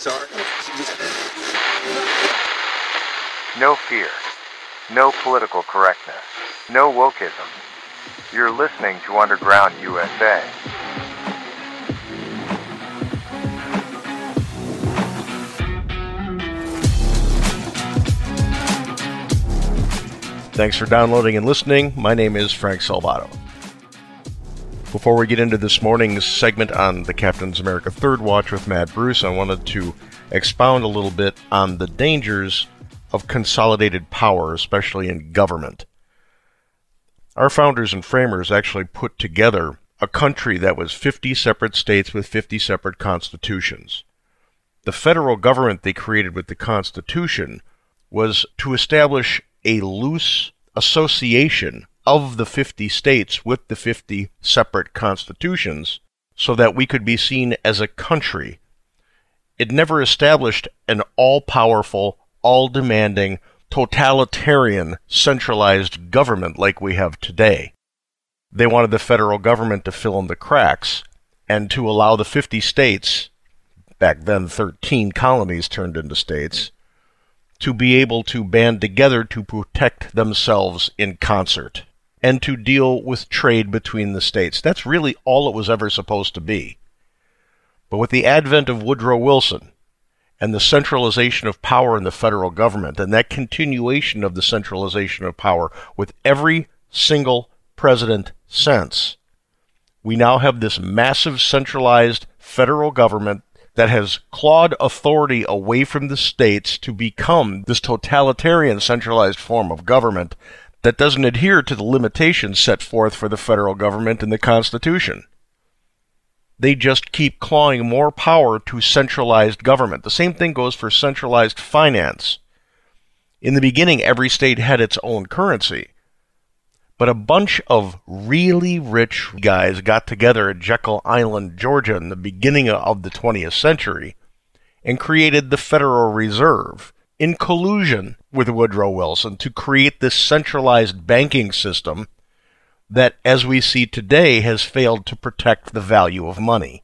Sorry. No fear. No political correctness. No wokeism. You're listening to Underground USA. Thanks for downloading and listening. My name is Frank Salvato. Before we get into this morning's segment on the Captain's America Third Watch with Matt Bruce, I wanted to expound a little bit on the dangers of consolidated power, especially in government. Our founders and framers actually put together a country that was 50 separate states with 50 separate constitutions. The federal government they created with the Constitution was to establish a loose association of the 50 states with the 50 separate constitutions so that we could be seen as a country. It never established an all powerful, all demanding, totalitarian, centralized government like we have today. They wanted the federal government to fill in the cracks and to allow the 50 states, back then 13 colonies turned into states, to be able to band together to protect themselves in concert and to deal with trade between the states. That's really all it was ever supposed to be. But with the advent of Woodrow Wilson and the centralization of power in the federal government and that continuation of the centralization of power with every single president since, we now have this massive centralized federal government that has clawed authority away from the states to become this totalitarian centralized form of government that doesn't adhere to the limitations set forth for the federal government in the Constitution. They just keep clawing more power to centralized government. The same thing goes for centralized finance. In the beginning, every state had its own currency. But a bunch of really rich guys got together at Jekyll Island, Georgia in the beginning of the 20th century and created the Federal Reserve in collusion with Woodrow Wilson to create this centralized banking system that, as we see today, has failed to protect the value of money.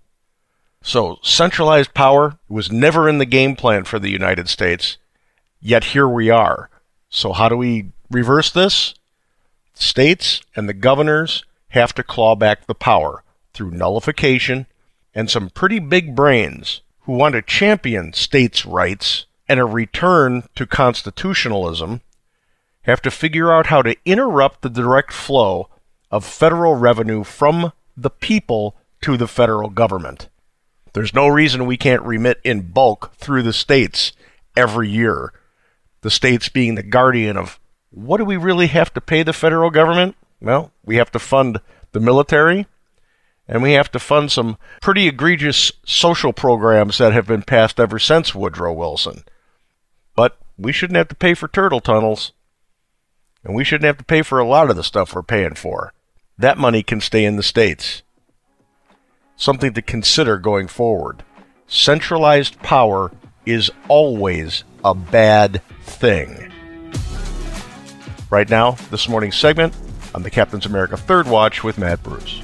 So, centralized power was never in the game plan for the United States, yet here we are. So, how do we reverse this? States and the governors have to claw back the power through nullification and some pretty big brains who want to champion states' rights and a return to constitutionalism have to figure out how to interrupt the direct flow of federal revenue from the people to the federal government. There's no reason we can't remit in bulk through the states every year. The states being the guardian of what do we really have to pay the federal government? Well, we have to fund the military, and we have to fund some pretty egregious social programs that have been passed ever since Woodrow Wilson. But we shouldn't have to pay for turtle tunnels. And we shouldn't have to pay for a lot of the stuff we're paying for. That money can stay in the States. Something to consider going forward. Centralized power is always a bad thing. Right now, this morning's segment on the Captain's America Third Watch with Matt Bruce.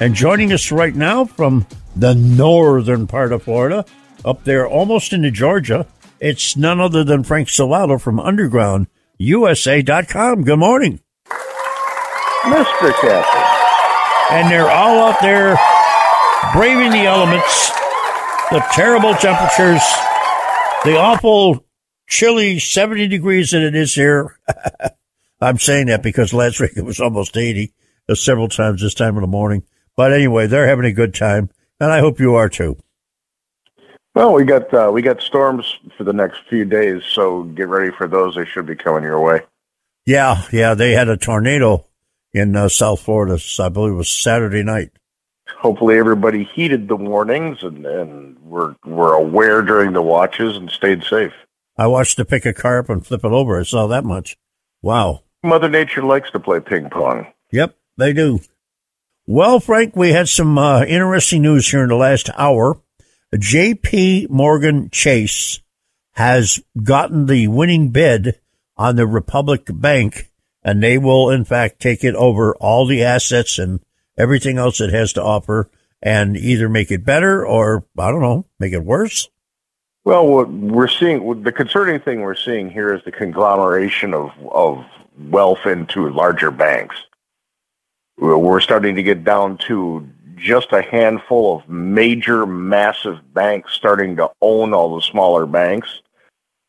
And joining us right now from the northern part of Florida, up there almost into Georgia. It's none other than Frank Salvato from UndergroundUSA.com. Good morning. Mr. Captain. And they're all out there braving the elements, the terrible temperatures, the awful chilly 70 degrees that it is here. I'm saying that because last week it was almost 80 uh, several times this time of the morning. But anyway, they're having a good time and I hope you are too. Well, we got uh, we got storms for the next few days, so get ready for those. They should be coming your way. Yeah, yeah, they had a tornado in uh, South Florida. I believe it was Saturday night. Hopefully, everybody heeded the warnings and and were were aware during the watches and stayed safe. I watched to pick a car up and flip it over. I saw that much. Wow. Mother Nature likes to play ping pong. Yep, they do. Well, Frank, we had some uh, interesting news here in the last hour. J.P. Morgan Chase has gotten the winning bid on the Republic Bank, and they will, in fact, take it over all the assets and everything else it has to offer and either make it better or, I don't know, make it worse? Well, what we're seeing, the concerning thing we're seeing here is the conglomeration of, of wealth into larger banks. We're starting to get down to just a handful of major, massive banks starting to own all the smaller banks.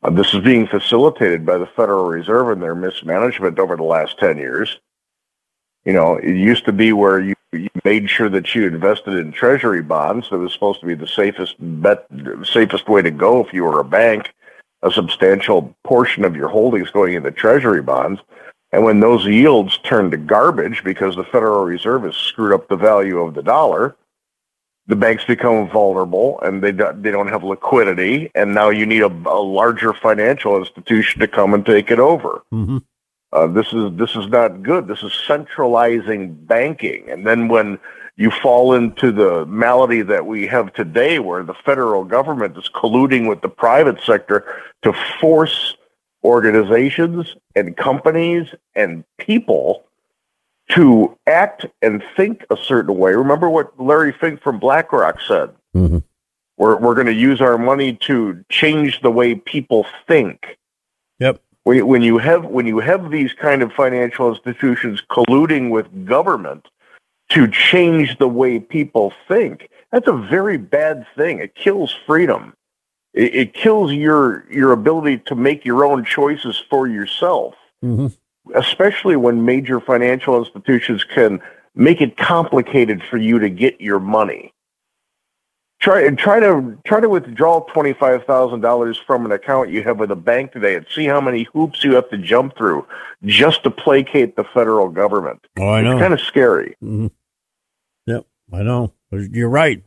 Uh, this is being facilitated by the Federal Reserve and their mismanagement over the last 10 years. You know, it used to be where you, you made sure that you invested in treasury bonds. That was supposed to be the safest bet, safest way to go if you were a bank. A substantial portion of your holdings going into treasury bonds. And when those yields turn to garbage because the Federal Reserve has screwed up the value of the dollar, the banks become vulnerable and they do, they don't have liquidity, and now you need a, a larger financial institution to come and take it over. Mm-hmm. Uh, this is this is not good. This is centralizing banking, and then when you fall into the malady that we have today, where the federal government is colluding with the private sector to force organizations and companies and people to act and think a certain way. Remember what Larry Fink from BlackRock said. Mm-hmm. We're, we're going to use our money to change the way people think. Yep. When, when you have when you have these kind of financial institutions colluding with government to change the way people think, that's a very bad thing. It kills freedom. It, it kills your your ability to make your own choices for yourself. Mm-hmm especially when major financial institutions can make it complicated for you to get your money. Try and try to try to withdraw twenty five thousand dollars from an account you have with a bank today and see how many hoops you have to jump through just to placate the federal government. Oh, I know. It's kind of scary. Mm-hmm. Yep, I know. You're right.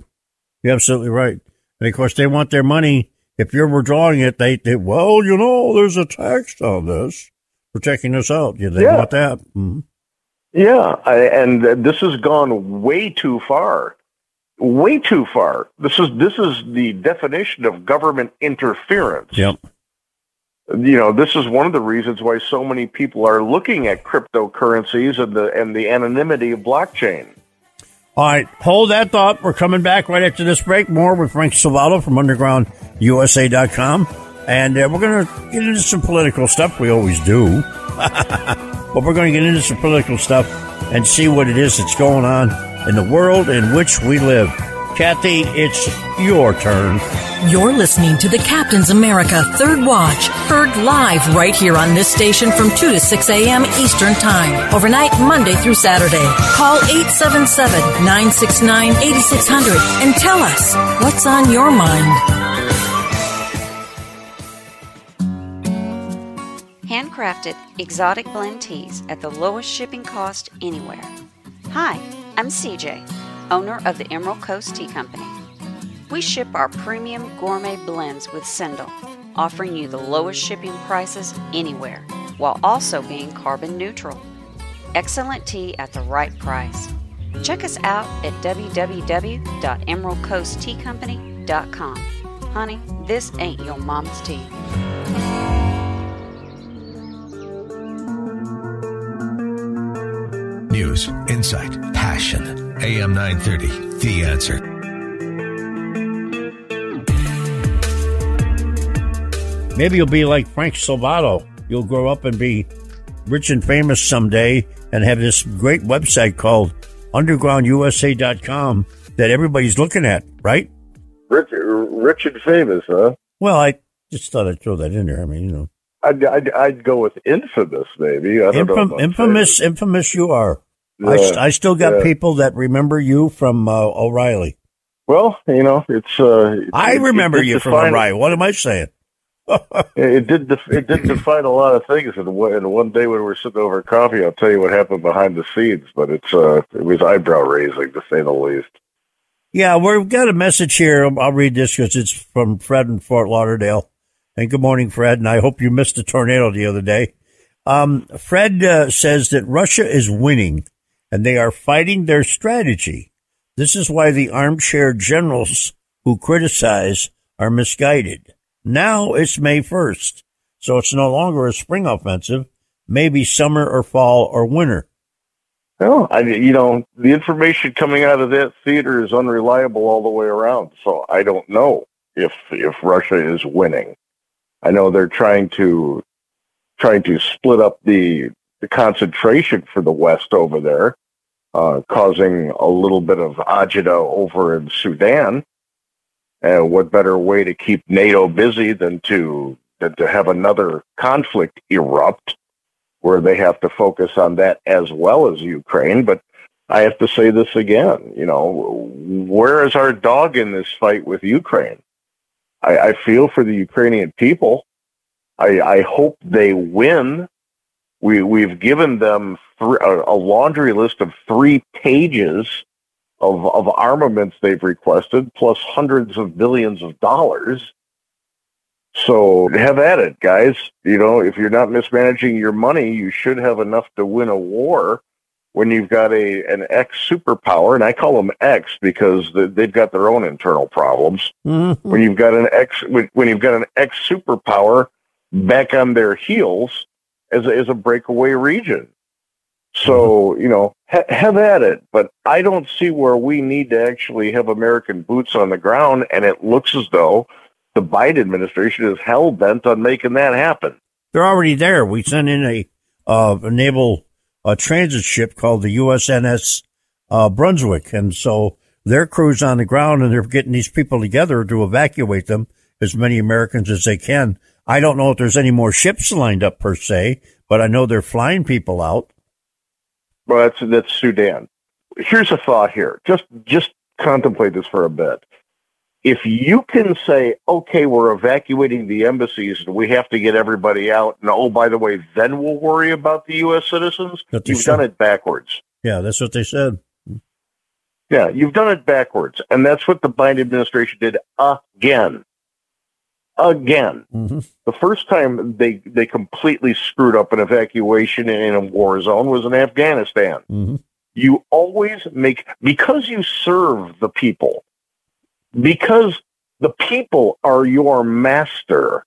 You're absolutely right. And of course, they want their money. If you're drawing it, they, they well, you know, there's a tax on this for checking this out. Yeah, they Yeah. want that. Mm-hmm. Yeah, I, and this has gone way too far. Way too far. This is this is the definition of government interference. Yep. you know, this is one of the reasons why so many people are looking at cryptocurrencies and the and the anonymity of blockchain. All right, hold that thought. We're coming back right after this break. More with Frank Salvato from UndergroundUSA.com. And uh, we're going to get into some political stuff. We always do. but we're going to get into some political stuff and see what it is that's going on in the world in which we live. Kathy, it's your turn. You're listening to the Captain's America Third Watch, heard live right here on this station from 2 to 6 a.m. Eastern Time, overnight Monday through Saturday. Call 877 969 8600 and tell us what's on your mind. Handcrafted exotic blend teas at the lowest shipping cost anywhere. Hi, I'm CJ, owner of the Emerald Coast Tea Company. We ship our premium gourmet blends with Sendle, offering you the lowest shipping prices anywhere while also being carbon neutral. Excellent tea at the right price. Check us out at www.emeraldcoastteacompany.com. Honey, this ain't your mom's tea. News, insight, passion. AM 930, The Answer. Maybe you'll be like Frank Salvato. You'll grow up and be rich and famous someday and have this great website called undergroundusa.com that everybody's looking at, right? Rich, rich and famous, huh? Well, I just thought I'd throw that in there. I mean, you know, I'd, I'd, I'd go with infamous, maybe. I don't Infam- about infamous, infamous you are. I, st- I still got people that remember you from uh, O'Reilly. Well, you know, it's. Uh, I it- it remember you from define- O'Reilly. What am I saying? It did. Def- it did define a lot of things. And one, and one day when we were sitting over coffee, I'll tell you what happened behind the scenes. But it's. Uh, it was eyebrow raising, to say the least. Yeah, we've got a message here. I'll I'll read this because it's from Fred in Fort Lauderdale. And good morning, Fred. And I hope you missed the tornado the other day. Um, Fred uh, says that Russia is winning and they are fighting their strategy. This is why the armchair generals who criticize are misguided. Now it's May 1st, so it's no longer a spring offensive, maybe summer or fall or winter. Well, I, you know, the information coming out of that theater is unreliable all the way around. So I don't know if if Russia is winning. I know they're trying to trying to split up the the concentration for the West over there, uh, causing a little bit of agita over in Sudan. And what better way to keep NATO busy than to than to have another conflict erupt where they have to focus on that as well as Ukraine. But I have to say this again, you know, where is our dog in this fight with Ukraine? I, I feel for the Ukrainian people. I, I hope they win. We, we've given them three, a, laundry list of three pages of, of armaments they've requested, plus hundreds of billions of dollars. So have at it, guys. You know, if you're not mismanaging your money, you should have enough to win a war when you've got a an ex superpower, and I call them ex because they've got their own internal problems. Mm-hmm. When you've got an ex when you've got an ex superpower back on their heels as a, as a breakaway region. So, mm-hmm. you know, ha- have at it. But I don't see where we need to actually have American boots on the ground. And it looks as though the Biden administration is hell bent on making that happen. They're already there. We sent in a, uh, a naval uh, transit ship called the USNS uh, Brunswick. And so their crew's on the ground and they're getting these people together to evacuate them, as many Americans as they can. I don't know if there's any more ships lined up per se, but I know they're flying people out. Well, that's that's Sudan. Here's a thought here. Just just contemplate this for a bit. If you can say, okay, we're evacuating the embassies and we have to get everybody out, and oh, by the way, then we'll worry about the U.S. citizens, you've done it backwards. Yeah, that's what they said. Yeah, you've done it backwards. And that's what the Biden administration did again again. Mm-hmm. The first time they they completely screwed up an evacuation in a war zone was in Afghanistan. Mm-hmm. You always make because you serve the people, because the people are your master.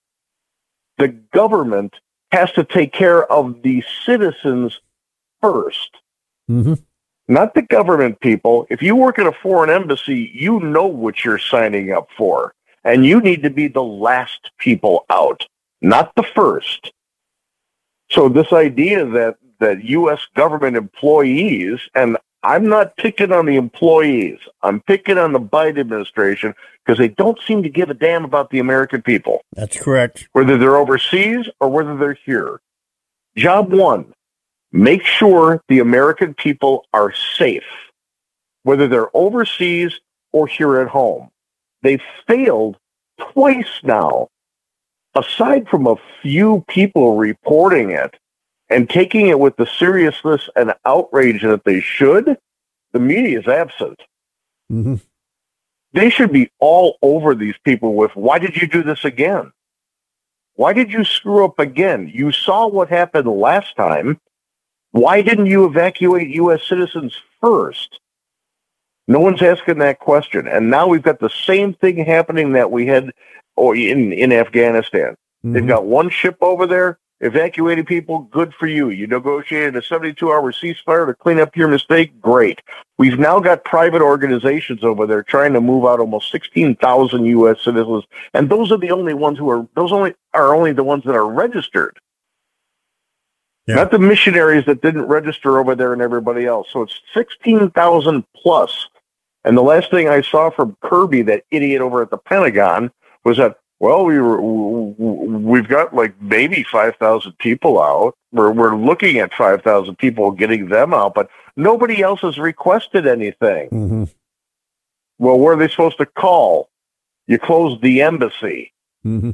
The government has to take care of the citizens 1st mm-hmm. not the government people. If you work at a foreign embassy, you know what you're signing up for and you need to be the last people out, not the first. So this idea that that U.S. government employees, and I'm not picking on the employees, I'm picking on the Biden administration because they don't seem to give a damn about the American people. That's correct. Whether they're overseas or whether they're here. Job one, make sure the American people are safe, whether they're overseas or here at home. They've failed twice now. Aside from a few people reporting it and taking it with the seriousness and outrage that they should, the media is absent. Mm-hmm. They should be all over these people with, why did you do this again? Why did you screw up again? You saw what happened last time. Why didn't you evacuate U.S. citizens first? No one's asking that question. And now we've got the same thing happening that we had or in, in Afghanistan. Mm-hmm. They've got one ship over there, evacuating people, good for you. You negotiated a 72 hour ceasefire to clean up your mistake, great. We've now got private organizations over there trying to move out almost 16,000 U.S. citizens. And those are the only ones who are, those only are only the ones that are registered. Yeah. Not the missionaries that didn't register over there and everybody else. So it's 16,000 plus and the last thing I saw from Kirby, that idiot over at the Pentagon, was that well, we were we've got like maybe five thousand people out. We're we're looking at five thousand people, getting them out, but nobody else has requested anything. Mm-hmm. Well, where are they supposed to call? You closed the embassy. Mm-hmm.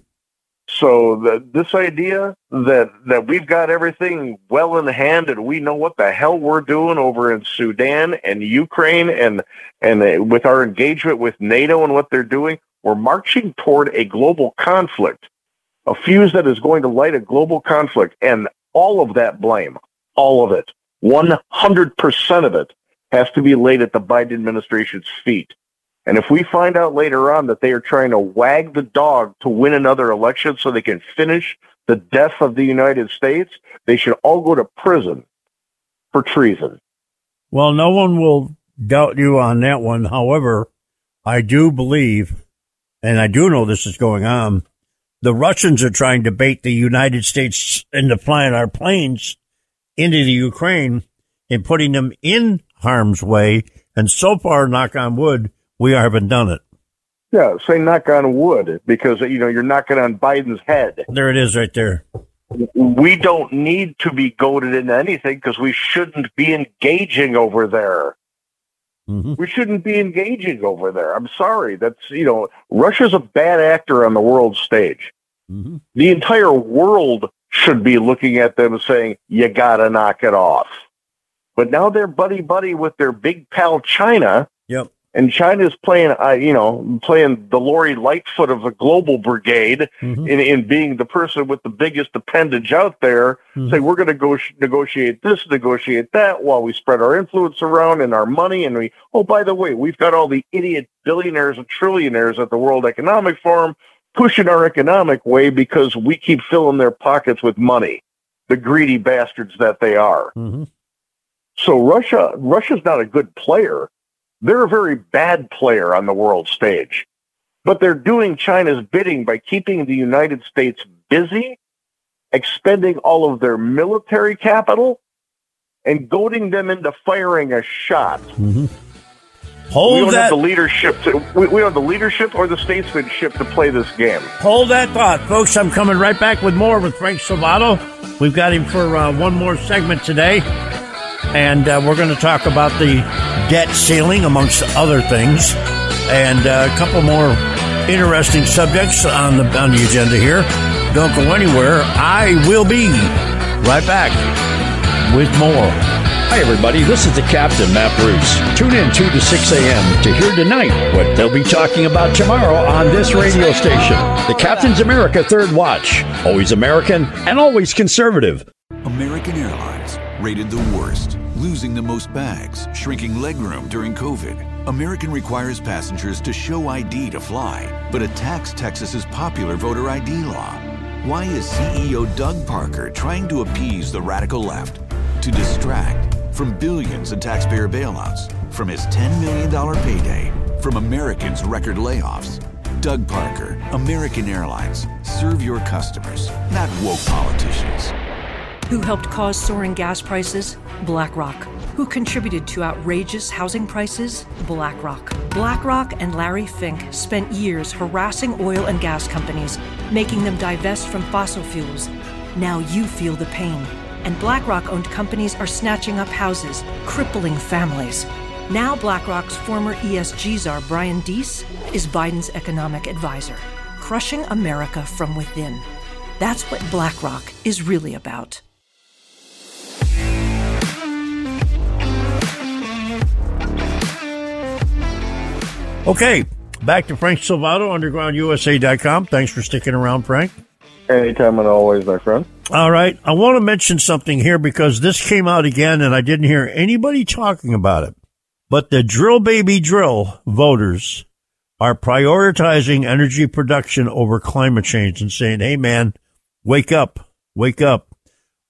So the, this idea that that we've got everything well in hand and we know what the hell we're doing over in Sudan and Ukraine and and uh, with our engagement with NATO and what they're doing, we're marching toward a global conflict, a fuse that is going to light a global conflict, and all of that blame, all of it, one hundred percent of it, has to be laid at the Biden administration's feet. And if we find out later on that they are trying to wag the dog to win another election so they can finish the death of the United States, they should all go to prison for treason. Well, no one will doubt you on that one. However, I do believe, and I do know this is going on, the Russians are trying to bait the United States into flying our planes into the Ukraine and putting them in harm's way. And so far, knock on wood, we haven't done it. Yeah, say knock on wood because you know you're knocking on Biden's head. There it is, right there. We don't need to be goaded into anything because we shouldn't be engaging over there. Mm-hmm. We shouldn't be engaging over there. I'm sorry. That's you know Russia's a bad actor on the world stage. Mm-hmm. The entire world should be looking at them and saying, "You gotta knock it off." But now they're buddy buddy with their big pal China. Yep. And China's playing, uh, you know, playing the Lori Lightfoot of a global brigade Mm-hmm. in, in being the person with the biggest appendage out there. Mhm. Say we're going to go negotiate this, negotiate that, while we spread our influence around and our money. And we, oh, by the way, we've got all the idiot billionaires and trillionaires at the World Economic Forum pushing our economic way because we keep filling their pockets with money. The greedy bastards that they are. Mm-hmm. So Russia, Russia's not a good player. They're a very bad player on the world stage. But they're doing China's bidding by keeping the United States busy, expending all of their military capital, and goading them into firing a shot. we Hold don't that. have the leadership. To, we, we don't have the leadership or the statesmanship to play this game. Hold that thought, folks. I'm coming right back with more with Frank Salvato. We've got him for uh, one more segment today, and uh, we're going to talk about the debt ceiling, amongst other things, and uh, a couple more interesting subjects on the on the agenda here. Don't go anywhere. I will be right back with more. Hi, everybody. This is the Captain, Matt Bruce. Tune in 2 to 6 a.m. to hear tonight what they'll be talking about tomorrow on this radio station. The Captain's America Third Watch. Always American and always conservative. American Airlines, rated the worst, losing the most bags, shrinking legroom during COVID. American requires passengers to show ID to fly, but attacks Texas's popular voter ID law. Why is CEO Doug Parker trying to appease the radical left? To distract from billions in taxpayer bailouts, from his $10 million payday, from Americans' record layoffs. Doug Parker, American Airlines. Serve your customers, not woke politicians. Who helped cause soaring gas prices? BlackRock. Who contributed to outrageous housing prices? BlackRock. BlackRock and Larry Fink spent years harassing oil and gas companies, making them divest from fossil fuels. Now you feel the pain. And BlackRock owned companies are snatching up houses, crippling families. Now BlackRock's former ESG czar Brian Deese is Biden's economic advisor, crushing America from within. That's what BlackRock is really about. Okay, back to Frank Salvato, UndergroundUSA.com. Thanks for sticking around, Frank. Anytime and always, my friend. All right. I want to mention something here because this came out again and I didn't hear anybody talking about it. But the drill baby drill voters are prioritizing energy production over climate change and saying, Hey man, wake up, wake up.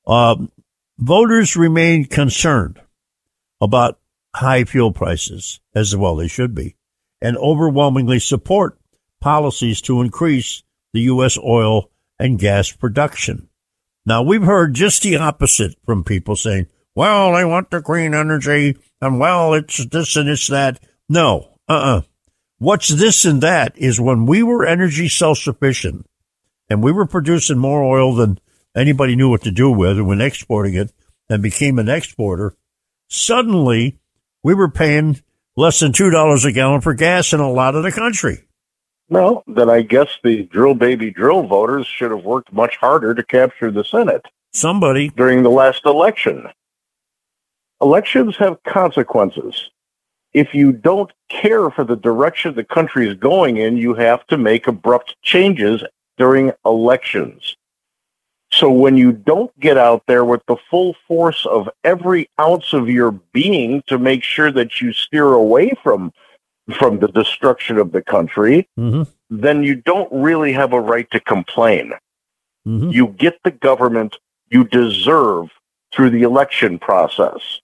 Um, voters remain concerned about high fuel prices as well they should be and overwhelmingly support policies to increase the U.S. oil and gas production. Now we've heard just the opposite from people saying, well, they want the green energy and well, it's this and it's that. No, uh-uh. What's this and that is when we were energy self-sufficient and we were producing more oil than anybody knew what to do with and when exporting it and became an exporter, suddenly we were paying less than $2 a gallon for gas in a lot of the country. Well, then I guess the drill baby drill voters should have worked much harder to capture the Senate Somebody, during the last election. Elections have consequences. If you don't care for the direction the country is going in, you have to make abrupt changes during elections. So when you don't get out there with the full force of every ounce of your being to make sure that you steer away from from the destruction of the country, mm-hmm, then you don't really have a right to complain. mm-hmm. You get the government you deserve through the election process.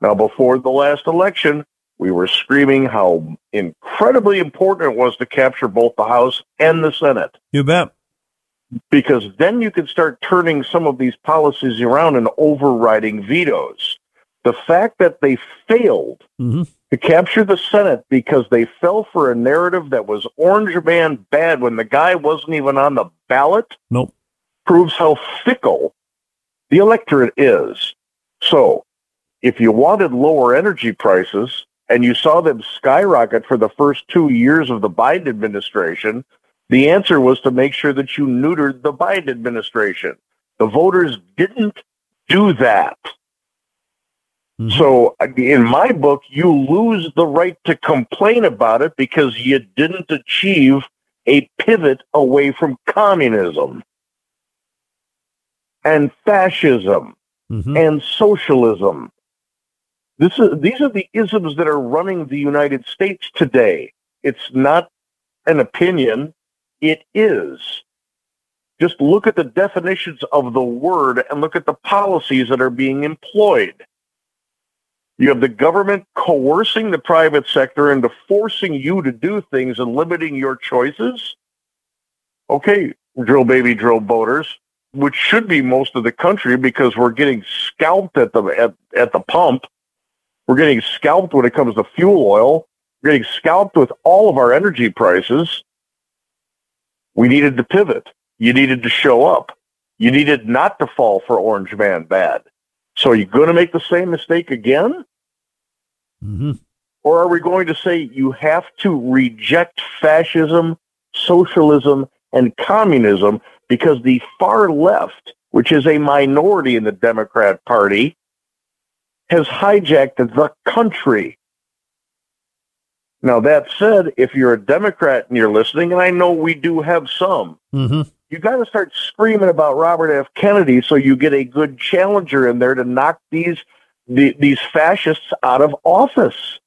Now, before the last election, we were screaming how incredibly important it was to capture both the House and the Senate. You bet. Because then you could start turning some of these policies around and overriding vetoes. The fact that they failed Mm-hmm. to capture the Senate because they fell for a narrative that was Orange Man bad when the guy wasn't even on the ballot Nope. proves how fickle the electorate is. So, if you wanted lower energy prices and you saw them skyrocket for the first two years of the Biden administration, the answer was to make sure that you neutered the Biden administration. The voters didn't do that. So, in my book, you lose the right to complain about it because you didn't achieve a pivot away from communism and fascism Mm-hmm. and socialism. This is, these are the isms that are running the United States today. It's not an opinion. It is. Just look at the definitions of the word and look at the policies that are being employed. You have the government coercing the private sector into forcing you to do things and limiting your choices. Okay, drill baby drill boaters, which should be most of the country because we're getting scalped at the at, at the pump. We're getting scalped when it comes to fuel oil. We're getting scalped with all of our energy prices. We needed to pivot. You needed to show up. You needed not to fall for Orange Man bad. So are you going to make the same mistake again? Mm-hmm. Or are we going to say you have to reject fascism, socialism, and communism because the far left, which is a minority in the Democrat Party, has hijacked the country. Now, that said, if you're a Democrat and you're listening, and I know we do have some, Mm-hmm. you got to start screaming about Robert F. Kennedy so you get a good challenger in there to knock these the, these fascists out of office.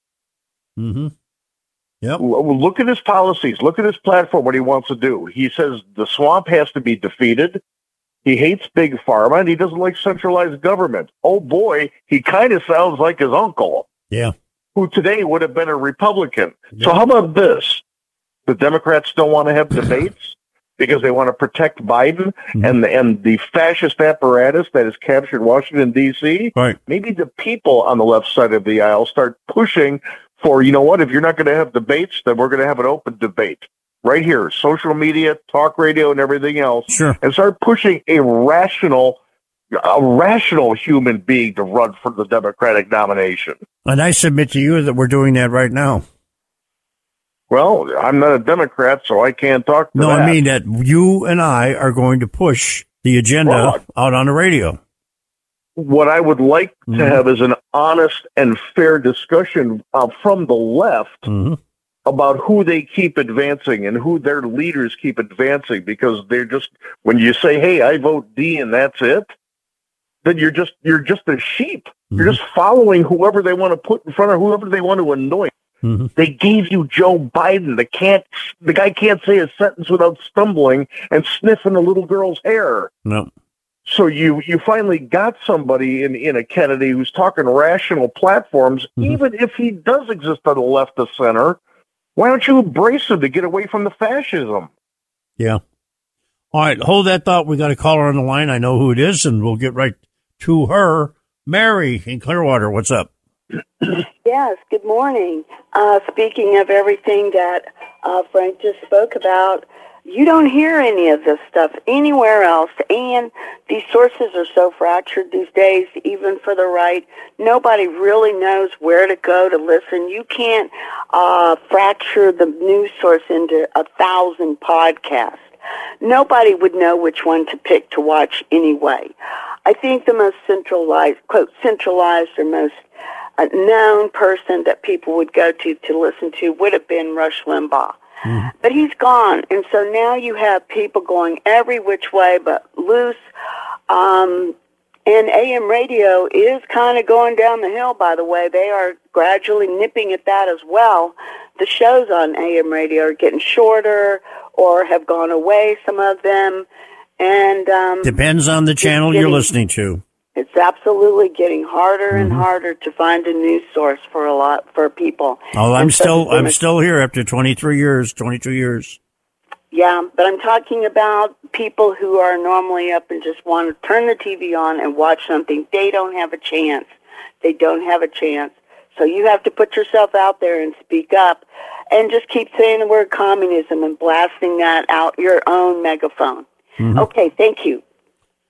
Mm-hmm. Yep. Look at his policies. Look at his platform. What he wants to do. He says the swamp has to be defeated. He hates big pharma and he doesn't like centralized government. Oh boy, he kind of sounds like his uncle, Yeah. Who today would have been a Republican. So how about this? The Democrats don't want to have debates because they want to protect Biden mm-hmm. and the, and the fascist apparatus that has captured Washington D.C. Right. Maybe the people on the left side of the aisle start pushing for you know what? If you're not going to have debates, then we're going to have an open debate right here, social media, talk radio, and everything else, Sure. and start pushing a rational, a rational human being to run for the Democratic nomination. And I submit to you that we're doing that right now. Well, I'm not a Democrat, so I can't talk No, that. I mean that you and I are going to push the agenda Well, out on the radio. what I would like Mhm. to have is an honest and fair discussion uh, from the left Mm-hmm. about who they keep advancing and who their leaders keep advancing because they're just when you say hey I vote D and that's it then you're just you're just a sheep you're Mm-hmm. just following whoever they want to put in front of whoever they want to anoint Mm-hmm. they gave you Joe Biden the can't the guy can't say a sentence without stumbling and sniffing a little girl's hair No. so you you finally got somebody in in a Kennedy who's talking rational platforms, Mm-hmm. even if he does exist on the left of center. Why don't you embrace him to get away from the fascism? Yeah. All right. Hold that thought. We got a caller on the line. I know who it is, and we'll get right to her. Mary in Clearwater. What's up? Yes, good morning. Uh, speaking of everything that uh, Frank just spoke about, you don't hear any of this stuff anywhere else. And these sources are so fractured these days, even for the right. Nobody really knows where to go to listen. You can't uh, fracture the news source into a thousand podcasts. Nobody would know which one to pick to watch anyway. I think the most centralized, quote, centralized or most a known person that people would go to to listen to would have been Rush Limbaugh. But he's gone, and so now you have people going every which way but loose. Um, and AM radio is kind of going down the hill, by the way. They are gradually nipping at that as well. The shows on AM radio are getting shorter or have gone away, some of them. And um, Depends on the channel you're listening to. It's absolutely getting harder and Mhm. harder to find a news source for a lot for people. Oh, I'm And still I'm still here after 23 years, 22 years. Yeah, but I'm talking about people who are normally up and just want to turn the TV on and watch something. They don't have a chance. They don't have a chance. So you have to put yourself out there and speak up and just keep saying the word communism and blasting that out your own megaphone. Mhm. Okay, thank you.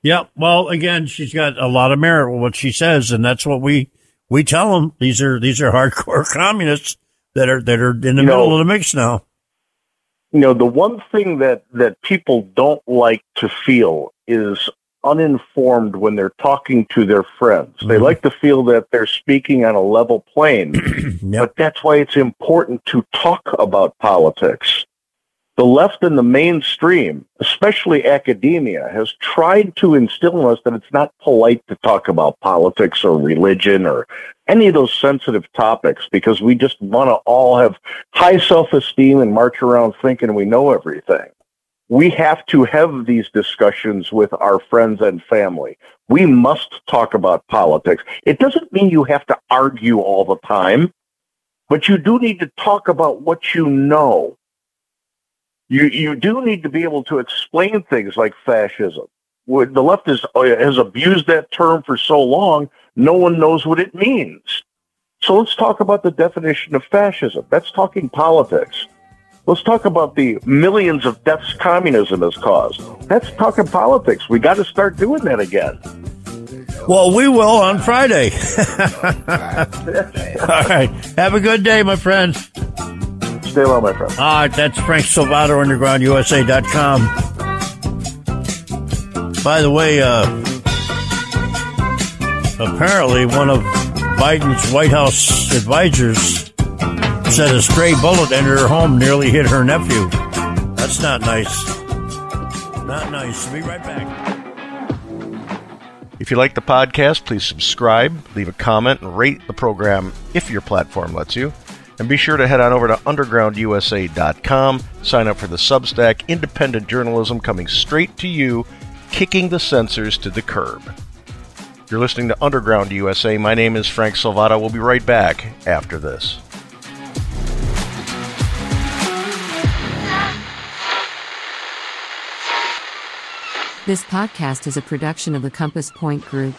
Yeah. Well, again, she's got a lot of merit with what she says, and that's what we we tell them. These are these are hardcore communists that are that are in the You middle know- of the mix now. you know the one thing that that people don't like to feel is uninformed when they're talking to their friends they Mhm. like to feel that they're speaking on a level plane but that's why it's important to talk about politics the left and the mainstream especially academia has tried to instill in us that it's not polite to talk about politics or religion or any of those sensitive topics because we just want to all have high self-esteem and march around thinking we know everything. We have to have these discussions with our friends and family. We must talk about politics. It doesn't mean you have to argue all the time, but you do need to talk about what you know. You, you do need to be able to explain things like fascism. The left is, uh, has abused that term for so long, no one knows what it means. So let's talk about the definition of fascism. That's talking politics. Let's talk about the millions of deaths communism has caused. That's talking politics. We got to start doing that again. Well, we will on Friday. All right. Have a good day, my friend. Stay well, my friend. All right. That's Frank Salvato, UndergroundUSA.com. By the way, uh, apparently one of Biden's White House advisors said a stray bullet entered her home, nearly hit her nephew. That's not nice. Not nice. Be right back. If you like the podcast, please subscribe, leave a comment, and rate the program if your platform lets you. And be sure to head on over to undergroundusa.com, sign up for the Substack, independent journalism coming straight to you, kicking the censors to the curb. You're listening to Underground USA. My name is Frank Salvato. We'll be right back after this. This podcast is a production of the Compass Point Group.